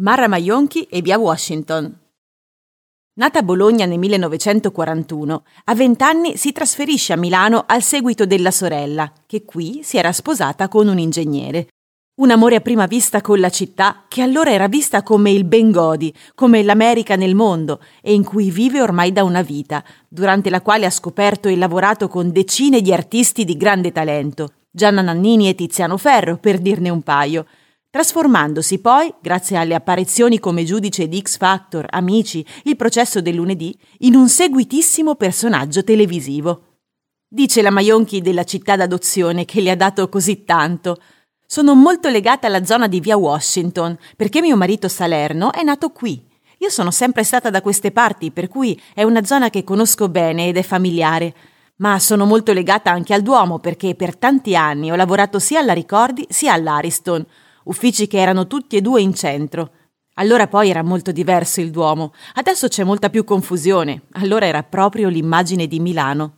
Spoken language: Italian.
Marra Maionchi e via Washington. Nata a Bologna nel 1941, a vent'anni si trasferisce a Milano al seguito della sorella, che qui si era sposata con un ingegnere. Un amore a prima vista con la città che allora era vista come il Bengodi, come l'America nel mondo e in cui vive ormai da una vita, durante la quale ha scoperto e lavorato con decine di artisti di grande talento, Gianna Nannini e Tiziano Ferro, per dirne un paio, trasformandosi poi, grazie alle apparizioni come giudice di X Factor, Amici, Il processo del lunedì, in un seguitissimo personaggio televisivo. Dice la Maionchi della città d'adozione che le ha dato così tanto. Sono molto legata alla zona di via Washington, perché mio marito Salerno è nato qui. Io sono sempre stata da queste parti, per cui è una zona che conosco bene ed è familiare. Ma sono molto legata anche al Duomo perché per tanti anni ho lavorato sia alla Ricordi sia all'Ariston uffici che erano tutti e due in centro. Allora poi era molto diverso il Duomo, adesso c'è molta più confusione, allora era proprio l'immagine di Milano.